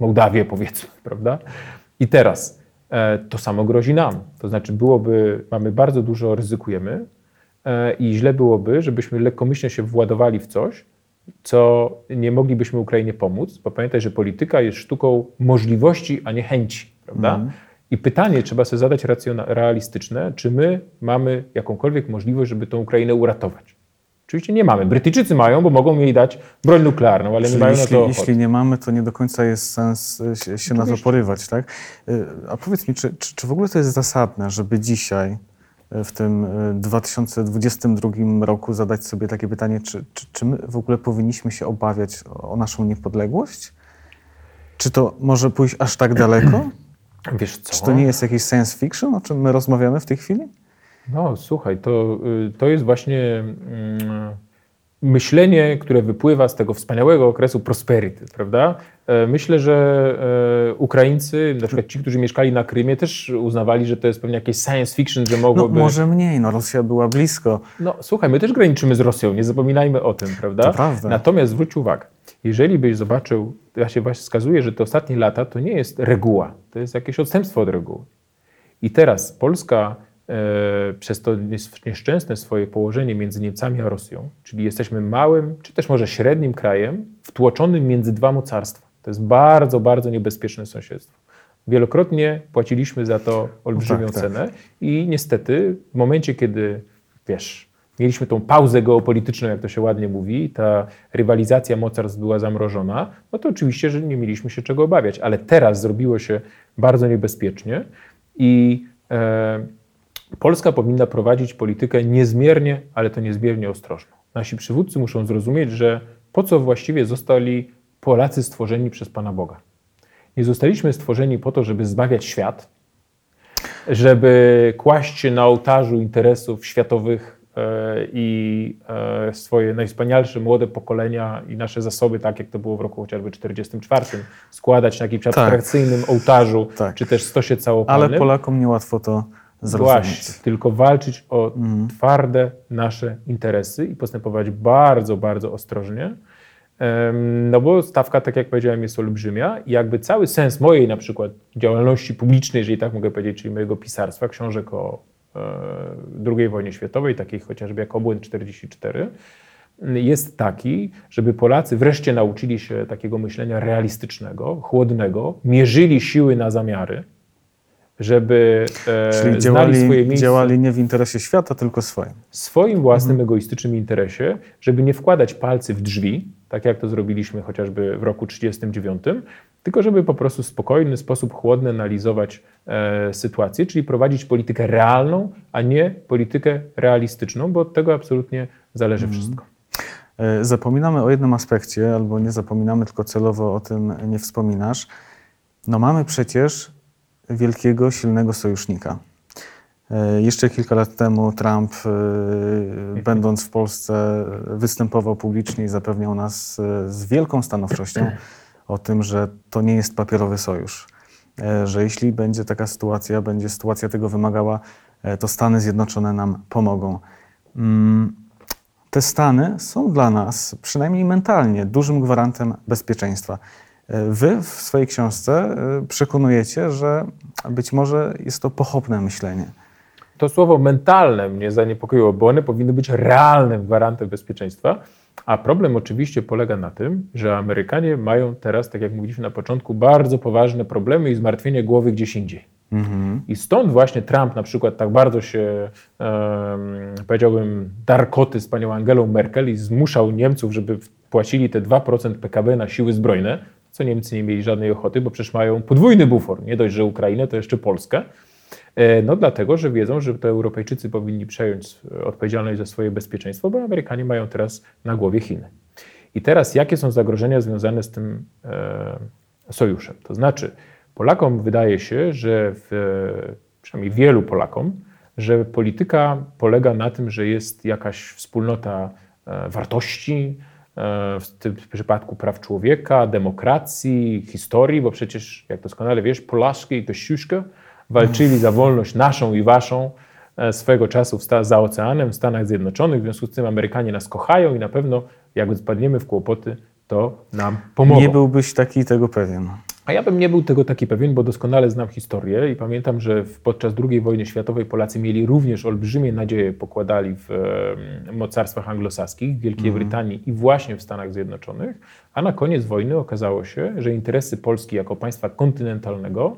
Mołdawię, powiedzmy, prawda? I teraz e, to samo grozi nam. To znaczy, byłoby, mamy bardzo dużo, ryzykujemy e, i źle byłoby, żebyśmy lekkomyślnie się władowali w coś, co nie moglibyśmy Ukrainie pomóc, bo pamiętaj, że polityka jest sztuką możliwości, a nie chęci, prawda? Mm. I pytanie trzeba sobie zadać realistyczne, czy my mamy jakąkolwiek możliwość, żeby tę Ukrainę uratować. Oczywiście nie mamy. Brytyjczycy mają, bo mogą jej dać broń nuklearną, ale Czyli nie mają jeśli, na to Jeśli nie mamy, to nie do końca jest sens się, się na to porywać, tak? Y, a powiedz mi, czy, czy, czy w ogóle to jest zasadne, żeby dzisiaj w tym 2022 e, roku zadać sobie takie pytanie, czy, czy, czy my w ogóle powinniśmy się obawiać o naszą niepodległość? Czy to może pójść aż tak daleko? Wiesz co? Czy to nie jest jakiś science fiction, o czym my rozmawiamy w tej chwili? No, słuchaj, to, y, to jest właśnie. Mm, myślenie, które wypływa z tego wspaniałego okresu prosperity, prawda? E, myślę, że e, Ukraińcy, na przykład ci, którzy mieszkali na Krymie, też uznawali, że to jest pewnie jakieś science fiction, że mogłoby... No, może mniej, no Rosja była blisko. No słuchaj, my też graniczymy z Rosją, nie zapominajmy o tym, prawda? To prawda. Natomiast zwróć uwagę, jeżeli byś zobaczył, ja się właśnie wskazuje, że te ostatnie lata to nie jest reguła, to jest jakieś odstępstwo od reguły. I teraz Polska E, przez to nieszczęsne swoje położenie między Niemcami a Rosją, czyli jesteśmy małym, czy też może średnim krajem, wtłoczonym między dwa mocarstwa. To jest bardzo, bardzo niebezpieczne sąsiedztwo. Wielokrotnie płaciliśmy za to olbrzymią no tak, cenę tak. i niestety w momencie, kiedy, wiesz, mieliśmy tą pauzę geopolityczną, jak to się ładnie mówi, ta rywalizacja mocarstw była zamrożona, no to oczywiście, że nie mieliśmy się czego obawiać, ale teraz zrobiło się bardzo niebezpiecznie i e, Polska powinna prowadzić politykę niezmiernie, ale to niezmiernie ostrożną. Nasi przywódcy muszą zrozumieć, że po co właściwie zostali Polacy stworzeni przez Pana Boga. Nie zostaliśmy stworzeni po to, żeby zbawiać świat, żeby kłaść się na ołtarzu interesów światowych e, i e, swoje najwspanialsze młode pokolenia i nasze zasoby, tak jak to było w roku chociażby 44, składać na jakimś tak. abstrakcyjnym ołtarzu, tak. czy też stosie całopalnym. Ale Polakom niełatwo to zrozumieć. Właśnie, tylko walczyć o mm. twarde nasze interesy i postępować bardzo, bardzo ostrożnie, no bo stawka, tak jak powiedziałem, jest olbrzymia i jakby cały sens mojej na przykład działalności publicznej, jeżeli tak mogę powiedzieć, czyli mojego pisarstwa, książek o e, II wojnie światowej, takich chociażby jak Obłęd 44, jest taki, żeby Polacy wreszcie nauczyli się takiego myślenia realistycznego, chłodnego, mierzyli siły na zamiary, żeby e, Czyli działali, swoje miejsce. działali nie w interesie świata, tylko swoim. Swoim własnym mhm. egoistycznym interesie, żeby nie wkładać palcy w drzwi, tak jak to zrobiliśmy chociażby w roku 1939, tylko żeby po prostu w spokojny sposób, chłodny analizować e, sytuację, czyli prowadzić politykę realną, a nie politykę realistyczną, bo od tego absolutnie zależy mhm. wszystko. E, zapominamy o jednym aspekcie, albo nie zapominamy, tylko celowo o tym nie wspominasz. No mamy przecież wielkiego, silnego sojusznika. E, jeszcze kilka lat temu Trump, e, będąc w Polsce, występował publicznie i zapewniał nas e, z wielką stanowczością o tym, że to nie jest papierowy sojusz. Że jeśli będzie taka sytuacja, będzie sytuacja tego wymagała, to Stany Zjednoczone nam pomogą. Mm, te Stany są dla nas, przynajmniej mentalnie, dużym gwarantem bezpieczeństwa. Wy w swojej książce y, przekonujecie, że być może jest to pochopne myślenie. To słowo mentalne mnie zaniepokoiło, bo one powinny być realnym gwarantem bezpieczeństwa. A problem oczywiście polega na tym, że Amerykanie mają teraz, tak jak mówiliśmy na początku, bardzo poważne problemy i zmartwienie głowy gdzieś indziej. Mhm. I stąd właśnie Trump na przykład tak bardzo się, um, powiedziałbym, darkoty z panią Angelą Merkel i zmuszał Niemców, żeby płacili te 2% PKB na siły zbrojne, co Niemcy nie mieli żadnej ochoty, bo przecież mają podwójny bufor. Nie dość, że Ukrainę, to jeszcze Polskę. E, no dlatego, że wiedzą, że to Europejczycy powinni przejąć odpowiedzialność za swoje bezpieczeństwo, bo Amerykanie mają teraz na głowie Chiny. I teraz jakie są zagrożenia związane z tym e, sojuszem? To znaczy, Polakom wydaje się, że w, przynajmniej wielu Polakom, że polityka polega na tym, że jest jakaś wspólnota e, wartości, w tym przypadku praw człowieka, demokracji, historii, bo przecież, jak doskonale wiesz, Polaszki i Kościuszko walczyli za wolność naszą i waszą e, swego czasu za oceanem w Stanach Zjednoczonych. W związku z tym Amerykanie nas kochają i na pewno, jak spadniemy w kłopoty, to nam pomogą. Nie byłbyś taki tego pewien. A ja bym nie był tego taki pewien, bo doskonale znam historię i pamiętam, że podczas II wojny światowej Polacy mieli również olbrzymie nadzieje, pokładali w mocarstwach anglosaskich, w Wielkiej mm. Brytanii i właśnie w Stanach Zjednoczonych, a na koniec wojny okazało się, że interesy Polski jako państwa kontynentalnego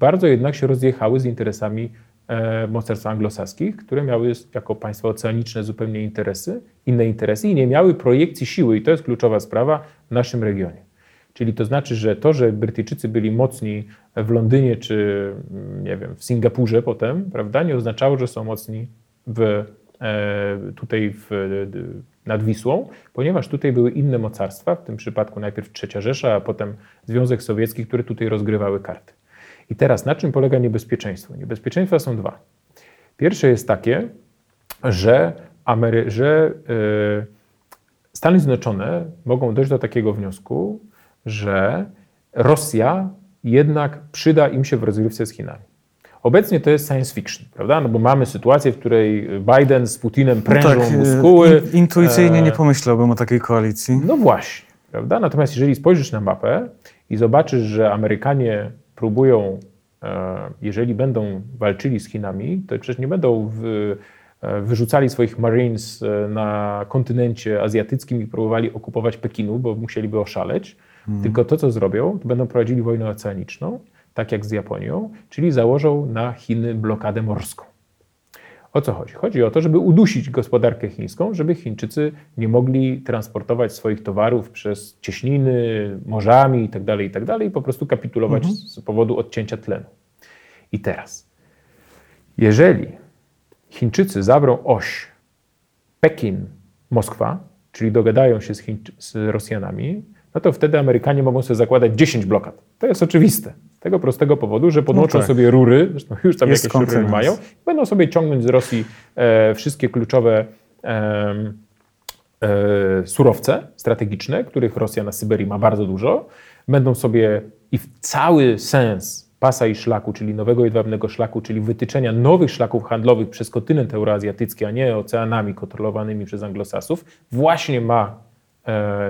bardzo jednak się rozjechały z interesami e, mocarstw anglosaskich, które miały jako państwa oceaniczne zupełnie interesy, inne interesy i nie miały projekcji siły i to jest kluczowa sprawa w naszym regionie. Czyli to znaczy, że to, że Brytyjczycy byli mocni w Londynie czy nie wiem, w Singapurze potem, prawda, nie oznaczało, że są mocni w, e, tutaj w, nad Wisłą, ponieważ tutaj były inne mocarstwa, w tym przypadku najpierw Trzecia Rzesza, a potem Związek Sowiecki, które tutaj rozgrywały karty. I teraz na czym polega niebezpieczeństwo? Niebezpieczeństwa są dwa. Pierwsze jest takie, że, Amery że yy, Stany Zjednoczone mogą dojść do takiego wniosku, że Rosja jednak przyda im się w rozgrywce z Chinami. Obecnie to jest science fiction, prawda? No bo mamy sytuację, w której Biden z Putinem prężą no tak, muskuły. intuicyjnie nie pomyślałbym o takiej koalicji. No właśnie, prawda? Natomiast jeżeli spojrzysz na mapę i zobaczysz, że Amerykanie próbują, e, jeżeli będą walczyli z Chinami, to przecież nie będą w, e, wyrzucali swoich Marines e, na kontynencie azjatyckim i próbowali okupować Pekinu, bo musieliby oszaleć Mhm. Tylko to, co zrobią, to będą prowadzili wojnę oceaniczną, tak jak z Japonią, czyli założą na Chiny blokadę morską. O co chodzi? Chodzi o to, żeby udusić gospodarkę chińską, żeby Chińczycy nie mogli transportować swoich towarów przez cieśniny, morzami itd., tak itd. Tak i po prostu kapitulować mhm. z powodu odcięcia tlenu. I teraz, jeżeli Chińczycy zabrą oś Pekin-Moskwa, czyli dogadają się z, Chiń, z Rosjanami, no to wtedy Amerykanie mogą sobie zakładać 10 blokad. To jest oczywiste. tego prostego powodu, że podłączą No tak. sobie rury, zresztą już tam Jest jakieś rury mają, będą sobie ciągnąć z Rosji e, wszystkie kluczowe em, e, surowce strategiczne, których Rosja na Syberii ma bardzo dużo. Będą sobie i w cały sens pasa i szlaku, czyli nowego jedwabnego szlaku, czyli wytyczenia nowych szlaków handlowych przez kontynent euroazjatycki, a nie oceanami kontrolowanymi przez anglosasów, właśnie ma, e,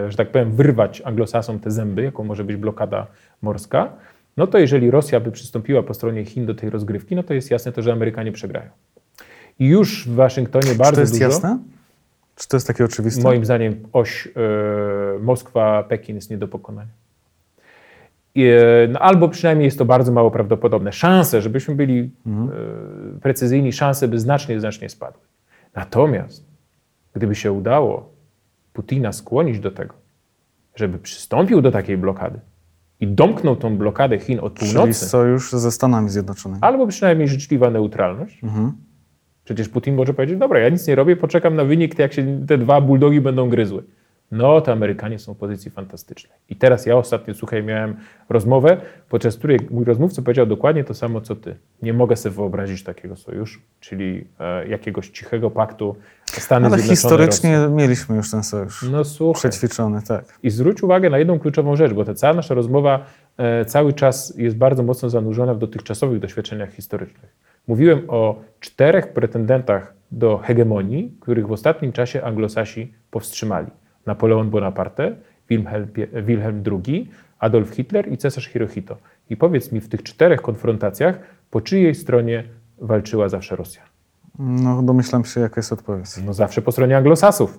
że tak powiem, wyrwać anglosasom te zęby, jaką może być blokada morska. No to jeżeli Rosja by przystąpiła po stronie Chin do tej rozgrywki, no to jest jasne to, że Amerykanie przegrają. I już w Waszyngtonie Czy bardzo to jest dużo. jasne? Czy to jest takie oczywiste? Moim zdaniem oś e, Moskwa-Pekin jest nie do pokonania. I, e, no, albo przynajmniej jest to bardzo mało prawdopodobne. Szanse, żebyśmy byli e, precyzyjni, szanse by znacznie, znacznie spadły. Natomiast gdyby się udało Putina skłonić do tego, żeby przystąpił do takiej blokady i domknął tą blokadę Chin od Czyli północy, sojusz ze Stanami Zjednoczonymi. albo przynajmniej życzliwa neutralność. Przecież Putin może powiedzieć, dobra, ja nic nie robię, poczekam na wynik, jak się te dwa bulldogi będą gryzły. No, to Amerykanie są w pozycji fantastycznej. I teraz ja ostatnio, słuchaj, miałem rozmowę, podczas której mój rozmówca powiedział dokładnie to samo, co ty. Nie mogę sobie wyobrazić takiego sojuszu, czyli e, jakiegoś cichego paktu Stany Ale Zjednoczone, historycznie mieliśmy już ten sojusz. No słuchaj, Przećwiczony, tak. i zwróć uwagę na jedną kluczową rzecz, bo ta cała nasza rozmowa e, cały czas jest bardzo mocno zanurzona w dotychczasowych doświadczeniach historycznych. Mówiłem o czterech pretendentach do hegemonii, których w ostatnim czasie anglosasi powstrzymali. Napoleon Bonaparte, Wilhelm, II, Adolf Hitler i cesarz Hirohito. I powiedz mi w tych czterech konfrontacjach, po czyjej stronie walczyła zawsze Rosja? No, domyślam się, jaka jest odpowiedź. No zawsze po stronie anglosasów.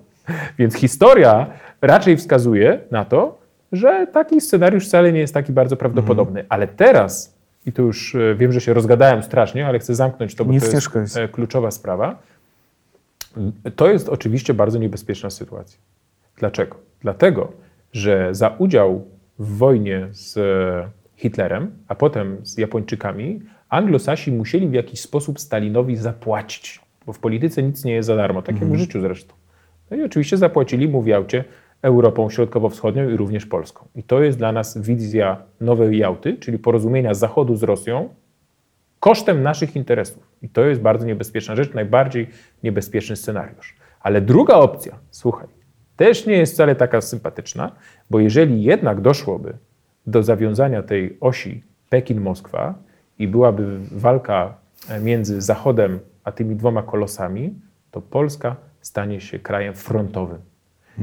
Więc historia raczej wskazuje na to, że taki scenariusz wcale nie jest taki bardzo prawdopodobny. Ale teraz, i tu już e, wiem, że się rozgadałem strasznie, ale chcę zamknąć to, bo Nic to jest e, kluczowa sprawa. To jest oczywiście bardzo niebezpieczna sytuacja. Dlaczego? Dlatego, że za udział w wojnie z e, Hitlerem, a potem z Japończykami, anglosasi musieli w jakiś sposób Stalinowi zapłacić, bo w polityce nic nie jest za darmo, tak jak w życiu zresztą. No i oczywiście zapłacili mu w Jałcie Europą Środkowo-Wschodnią i również Polską. I to jest dla nas wizja nowej Jałty, czyli porozumienia Zachodu z Rosją, kosztem naszych interesów. I to jest bardzo niebezpieczna rzecz, najbardziej niebezpieczny scenariusz. Ale druga opcja, słuchaj, też nie jest wcale taka sympatyczna, bo jeżeli jednak doszłoby do zawiązania tej osi Pekin-Moskwa i byłaby walka e, między Zachodem a tymi dwoma kolosami, to Polska stanie się krajem frontowym.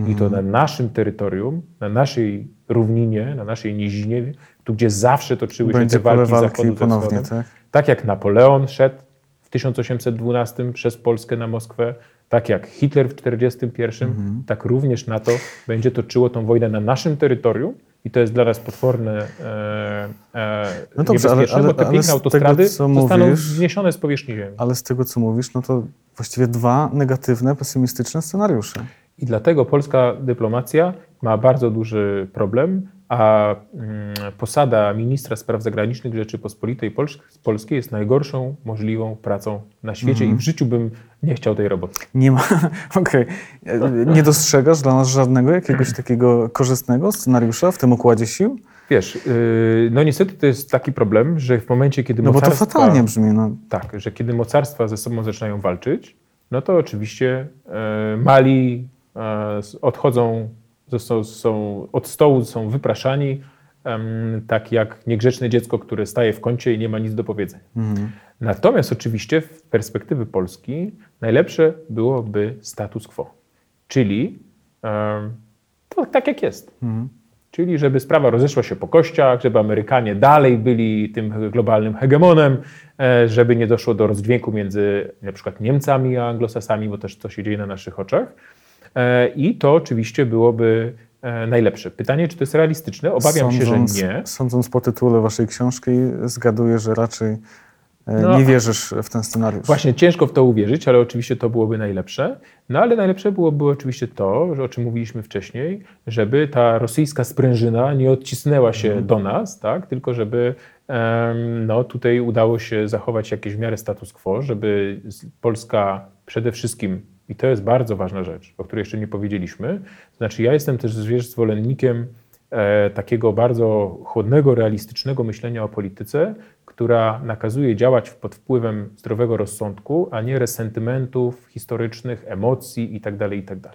I to na naszym terytorium, na naszej równinie, na naszej nizinie, tu gdzie zawsze toczyły się Będzie te walki walki Zachodu ponownie, tak? Tak jak Napoleon szedł w 1812 przez Polskę na Moskwę, tak jak Hitler w 1941, Mhm. tak również NATO będzie toczyło tą wojnę na naszym terytorium i to jest dla nas potworne e, e, No dobrze, ale- niebezpieczne, ale- bo te piękne tego, autostrady co zostaną mówisz- zniesione z powierzchni ziemi. Ale z tego, co mówisz, no to właściwie dwa negatywne, pesymistyczne scenariusze. I dlatego polska dyplomacja ma bardzo duży problem, a mm, posada ministra spraw zagranicznych Rzeczypospolitej Polsk- Polskiej jest najgorszą możliwą pracą na świecie i w życiu bym nie chciał tej roboty. Nie ma, okej. Nie dostrzegasz dla nas żadnego jakiegoś takiego korzystnego scenariusza w tym układzie sił? Wiesz, yy, no niestety to jest taki problem, że w momencie, kiedy No bo to mocarstwa... fatalnie brzmi. No. Tak, że kiedy mocarstwa ze sobą zaczynają walczyć, no to oczywiście e, mali e, odchodzą, są, są, od stołu są wypraszani, tak jak niegrzeczne dziecko, które staje w kącie i nie ma nic do powiedzenia. Natomiast oczywiście w perspektywy Polski najlepsze byłoby status quo, czyli to tak jak jest. Czyli żeby sprawa rozeszła się po kościach, żeby Amerykanie dalej byli tym globalnym hegemonem, e, żeby nie doszło do rozdźwięku między na przykład Niemcami a Anglosasami, bo też to się dzieje na naszych oczach. E, I to oczywiście byłoby e, najlepsze. Pytanie, czy to jest realistyczne? Obawiam się, że nie. Sądząc po tytule waszej książki, zgaduję, że raczej e, No. nie wierzysz w ten scenariusz. Właśnie ciężko w to uwierzyć, ale oczywiście to byłoby najlepsze. No ale najlepsze byłoby oczywiście to, że o czym mówiliśmy wcześniej, żeby ta rosyjska sprężyna nie odcisnęła się do nas, tak? tylko żeby no, tutaj udało się zachować jakieś w miarę status quo, żeby Polska przede wszystkim, i to jest bardzo ważna rzecz, o której jeszcze nie powiedzieliśmy, znaczy ja jestem też wiesz, zwolennikiem e, takiego bardzo chłodnego, realistycznego myślenia o polityce, która nakazuje działać pod wpływem zdrowego rozsądku, a nie resentymentów historycznych, emocji itd. itd.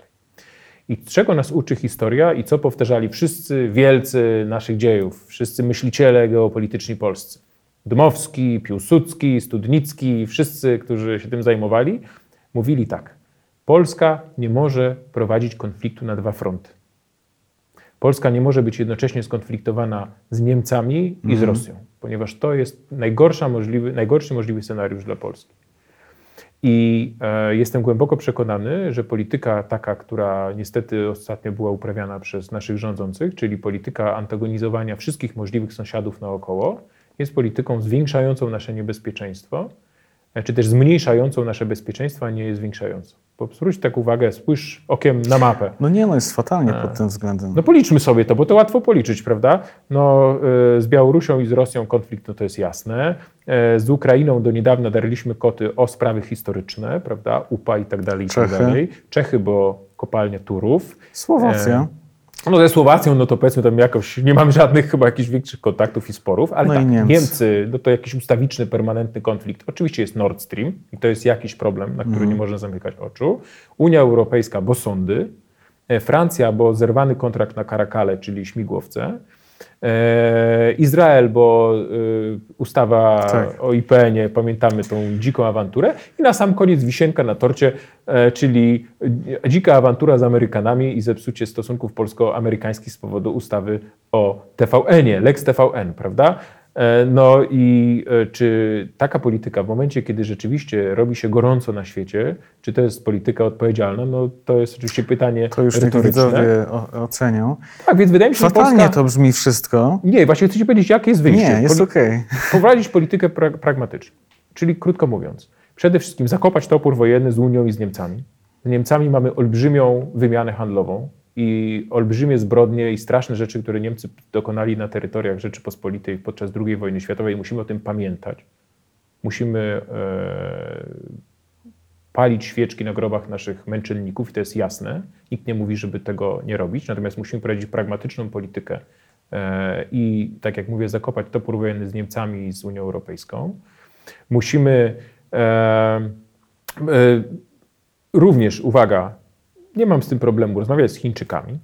I czego nas uczy historia i co powtarzali wszyscy wielcy naszych dziejów, wszyscy myśliciele geopolityczni polscy? Dmowski, Piłsudski, Studnicki, wszyscy, którzy się tym zajmowali, mówili tak. Polska nie może prowadzić konfliktu na dwa fronty. Polska nie może być jednocześnie skonfliktowana z Niemcami i z mhm. Rosją, ponieważ to jest najgorsza możliwy, najgorszy możliwy scenariusz dla Polski. I e, jestem głęboko przekonany, że polityka taka, która niestety ostatnio była uprawiana przez naszych rządzących, czyli polityka antagonizowania wszystkich możliwych sąsiadów naokoło, jest polityką zwiększającą nasze niebezpieczeństwo, e, czy też zmniejszającą nasze bezpieczeństwo, a nie zwiększającą. Bo zwróć tak uwagę, spójrz okiem na mapę. No nie, no jest fatalnie pod tym względem. No policzmy sobie to, bo to łatwo policzyć, prawda? No y, z Białorusią i z Rosją konflikt, no to jest jasne. E, z Ukrainą do niedawna darliśmy koty o sprawy historyczne, prawda? UPA i tak dalej, i tak dalej. Czechy, bo kopalnia Turów. Słowacja. E, no ze Słowacją, no to powiedzmy tam jakoś nie mamy żadnych chyba jakichś większych kontaktów i sporów, ale no tak, Niemcy. Niemcy, no to jakiś ustawiczny, permanentny konflikt. Oczywiście jest Nord Stream i to jest jakiś problem, na który mm. nie można zamykać oczu. Unia Europejska, bo sądy. E, Francja, bo zerwany kontrakt na Karakale, czyli śmigłowce. E, Izrael, bo e, ustawa tak. o IPN-ie, pamiętamy tą dziką awanturę. I na sam koniec wisienka na torcie, e, czyli dzika awantura z Amerykanami i zepsucie stosunków polsko-amerykańskich z powodu ustawy o TVN-ie, Lex TVN, prawda? E, no i e, czy taka polityka w momencie, kiedy rzeczywiście robi się gorąco na świecie, czy to jest polityka odpowiedzialna? No to jest oczywiście pytanie To już retoryczne. widzowie ocenią. Tak, więc wydaje mi się, Fatalnie że Polska... to brzmi wszystko. Nie, właśnie chcę ci powiedzieć, jakie jest wyjście. Nie, jest okej. Okay. Poprowadzić politykę pra pragmatyczną. Czyli krótko mówiąc, przede wszystkim zakopać topór wojenny z Unią i z Niemcami. Z Niemcami mamy olbrzymią wymianę handlową i olbrzymie zbrodnie i straszne rzeczy, które Niemcy dokonali na terytoriach Rzeczypospolitej podczas II wojny światowej. Musimy o tym pamiętać. Musimy e, palić świeczki na grobach naszych męczenników, i to jest jasne. Nikt nie mówi, żeby tego nie robić, natomiast musimy prowadzić pragmatyczną politykę e, i, tak jak mówię, zakopać topór wojenny z Niemcami i z Unią Europejską. Musimy e, e również, uwaga, nie mam z tym problemu rozmawiać z Chińczykami,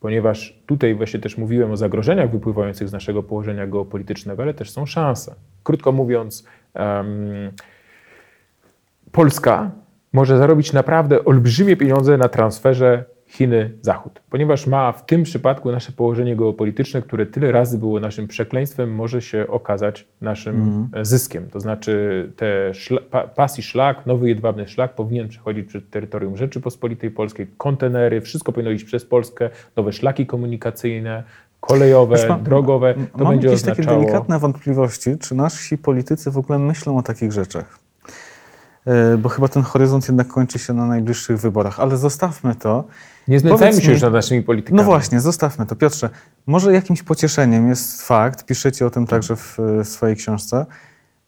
ponieważ tutaj właśnie też mówiłem o zagrożeniach wypływających z naszego położenia geopolitycznego, ale też są szanse. Krótko mówiąc, um, Polska może zarobić naprawdę olbrzymie pieniądze na transferze Chiny-Zachód. Ponieważ ma w tym przypadku nasze położenie geopolityczne, które tyle razy było naszym przekleństwem, może się okazać naszym mm. zyskiem. To znaczy te szla, pas i szlak, nowy jedwabny szlak powinien przechodzić przez terytorium Rzeczypospolitej Polskiej, kontenery, wszystko powinno iść przez Polskę, nowe szlaki komunikacyjne, kolejowe, ma, drogowe. To mam będzie jakieś oznaczało... takie delikatne wątpliwości, czy nasi politycy w ogóle myślą o takich rzeczach. E, bo chyba ten horyzont jednak kończy się na najbliższych wyborach, ale zostawmy to. Nie znęcajmy się już nad naszymi politykami. No właśnie, zostawmy to. Piotrze, może jakimś pocieszeniem jest fakt, piszecie o tym także w swojej książce,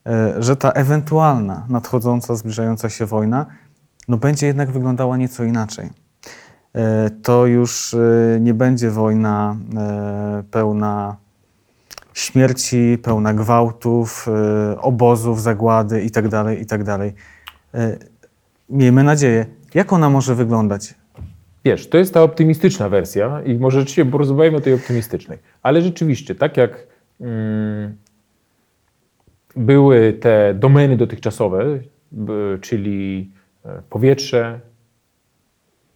e, że ta ewentualna nadchodząca, zbliżająca się wojna no będzie jednak wyglądała nieco inaczej. E, to już nie będzie wojna pełna śmierci, pełna gwałtów, obozów, zagłady itd., tak itd. E, miejmy nadzieję. Jak ona może wyglądać? Wiesz, to jest ta optymistyczna wersja i może rzeczywiście porozmawiajmy o tej optymistycznej. Ale rzeczywiście, tak jak mm, były te domeny dotychczasowe, czyli e, powietrze,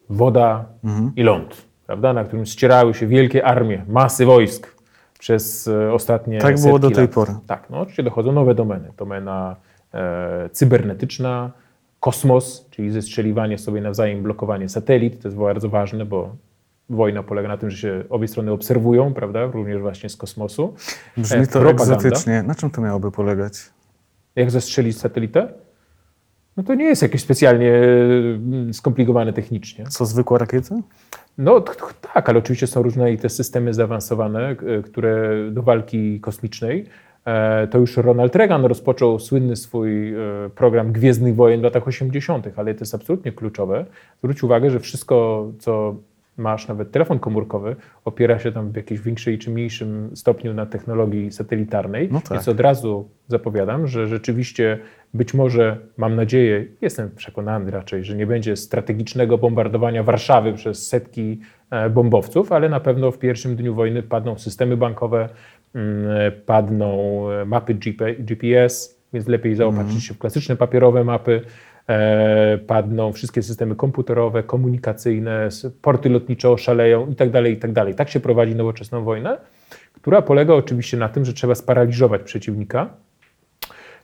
woda mhm. i ląd, prawda, na którym ścierały się wielkie armie, masy wojsk przez e, ostatnie Tak było do tej lat. pory. Tak, no oczywiście dochodzą nowe domeny. Domena e, cybernetyczna, kosmos, czyli zestrzeliwanie sobie nawzajem, blokowanie satelit. To jest bardzo ważne, bo wojna polega na tym, że się obie strony obserwują, prawda, również właśnie z kosmosu. Brzmi e, to Propaganda. egzotycznie. Na czym to miałoby polegać? Jak zestrzelić satelitę? No to nie jest jakieś specjalnie mm, skomplikowane technicznie. Co, zwykła rakieta? No tak, ale oczywiście są różne i te systemy zaawansowane, które do walki kosmicznej to już Ronald Reagan rozpoczął słynny swój e, program Gwiezdnych Wojen w latach 80., ale to jest absolutnie kluczowe. Zwróć uwagę, że wszystko, co masz nawet telefon komórkowy, opiera się tam w jakiejś większej czy mniejszym stopniu na technologii satelitarnej. No tak. Więc od razu zapowiadam, że rzeczywiście być może, mam nadzieję, jestem przekonany raczej, że nie będzie strategicznego bombardowania Warszawy przez setki e, bombowców, ale na pewno w pierwszym dniu wojny padną systemy bankowe, padną e, mapy GPS, więc lepiej zaopatrzyć się w klasyczne papierowe mapy. E, padną wszystkie systemy komputerowe, komunikacyjne, porty lotnicze oszaleją i tak dalej, i tak dalej. Tak się prowadzi nowoczesną wojnę, która polega oczywiście na tym, że trzeba sparaliżować przeciwnika.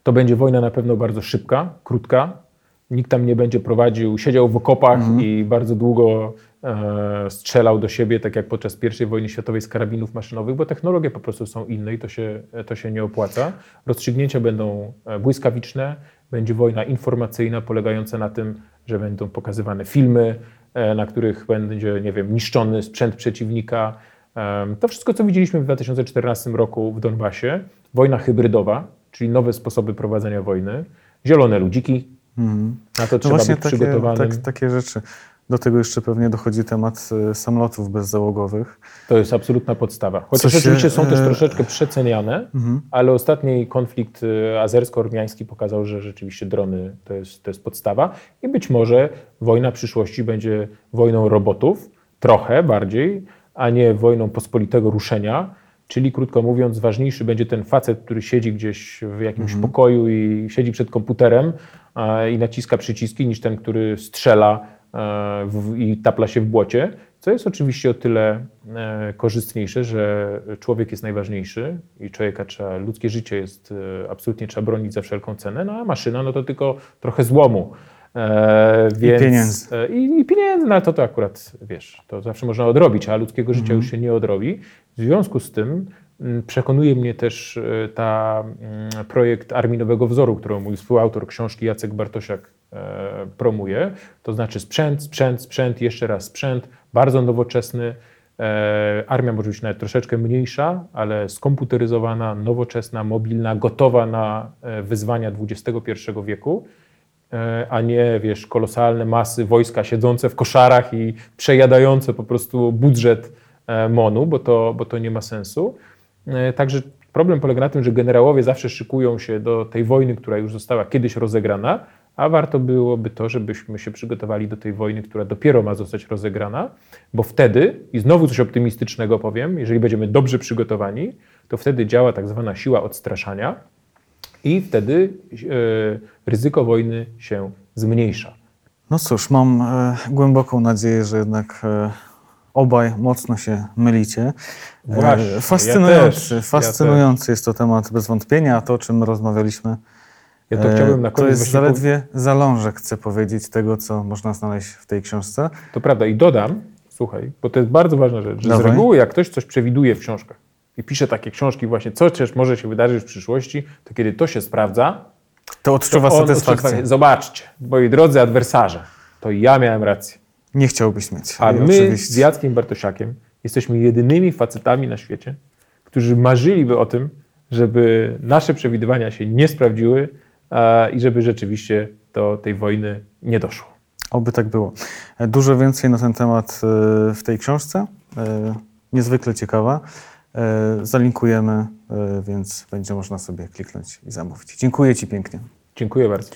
To będzie wojna na pewno bardzo szybka, krótka. Nikt tam nie będzie prowadził, siedział w okopach Mhm. i bardzo długo e, strzelał do siebie, tak jak podczas I wojny światowej z karabinów maszynowych, bo technologie po prostu są inne i to się, to się nie opłaca. Rozstrzygnięcia będą e, błyskawiczne, będzie wojna informacyjna polegająca na tym, że będą pokazywane filmy, e, na których będzie, nie wiem, niszczony sprzęt przeciwnika. To wszystko, co widzieliśmy w 2014 roku w Donbasie, wojna hybrydowa, czyli nowe sposoby prowadzenia wojny, zielone ludziki, na to No trzeba być takie, przygotowanym. tak, takie rzeczy. Do tego jeszcze pewnie dochodzi temat y, samolotów bezzałogowych. To jest absolutna podstawa. Chociaż oczywiście są też e, troszeczkę przeceniane, ale ostatni konflikt e, azersko-ormiański pokazał, że rzeczywiście drony to jest, to jest podstawa i być może wojna przyszłości będzie wojną robotów, trochę bardziej, a nie wojną pospolitego ruszenia, czyli krótko mówiąc ważniejszy będzie ten facet, który siedzi gdzieś w jakimś pokoju i siedzi przed komputerem i naciska przyciski, niż ten, który strzela w, i tapla się w błocie, co jest oczywiście o tyle e, korzystniejsze, że człowiek jest najważniejszy i człowieka trzeba, ludzkie życie jest e, absolutnie trzeba bronić za wszelką cenę, no a maszyna no to tylko trochę złomu. E, więc, pieniędzy. E, I, I pieniędzy, no ale to, to akurat, wiesz, to zawsze można odrobić, a ludzkiego życia już się nie odrobi. W związku z tym przekonuje mnie też e, ta mm, projekt Armii Nowego Wzoru, którą mój współautor książki Jacek Bartosiak e, promuje. To znaczy sprzęt, sprzęt, sprzęt, jeszcze raz sprzęt, bardzo nowoczesny. E, Armia może być nawet troszeczkę mniejsza, ale skomputeryzowana, nowoczesna, mobilna, gotowa na wyzwania XXI wieku a nie, wiesz, kolosalne masy wojska siedzące w koszarach i przejadające po prostu budżet MONU, bo to, bo to nie ma sensu. E, Także problem polega na tym, że generałowie zawsze szykują się do tej wojny, która już została kiedyś rozegrana, a warto byłoby to, żebyśmy się przygotowali do tej wojny, która dopiero ma zostać rozegrana, bo wtedy, i znowu coś optymistycznego powiem, jeżeli będziemy dobrze przygotowani, to wtedy działa tak zwana siła odstraszania, i wtedy e, ryzyko wojny się zmniejsza. No cóż, mam e, głęboką nadzieję, że jednak obaj mocno się mylicie. E, Właśnie, ja fascynujący, ja fascynujący jest to temat bez wątpienia, a to, o czym rozmawialiśmy, Ja to e, to jest zaledwie zalążek, chcę powiedzieć, tego, co można znaleźć w tej książce. To prawda i dodam, słuchaj, bo to jest bardzo ważna rzecz, że z Dawaj. reguły jak ktoś coś przewiduje w książkach i pisze takie książki właśnie, co też może się wydarzyć w przyszłości, to kiedy to się sprawdza, To odczuwa to satysfakcję. odczuwa- Zobaczcie, moi drodzy adwersarze, to ja miałem rację. Nie chciałbyś mieć. A my oczywiście. z Jackiem Bartosiakiem jesteśmy jedynymi facetami na świecie, którzy marzyliby o tym, żeby nasze przewidywania się nie sprawdziły e, i żeby rzeczywiście do tej wojny nie doszło. Oby tak było. Dużo więcej na ten temat e, w tej książce. E, Niezwykle ciekawa. Zalinkujemy, więc będzie można sobie kliknąć i zamówić. Dziękuję Ci pięknie. Dziękuję bardzo.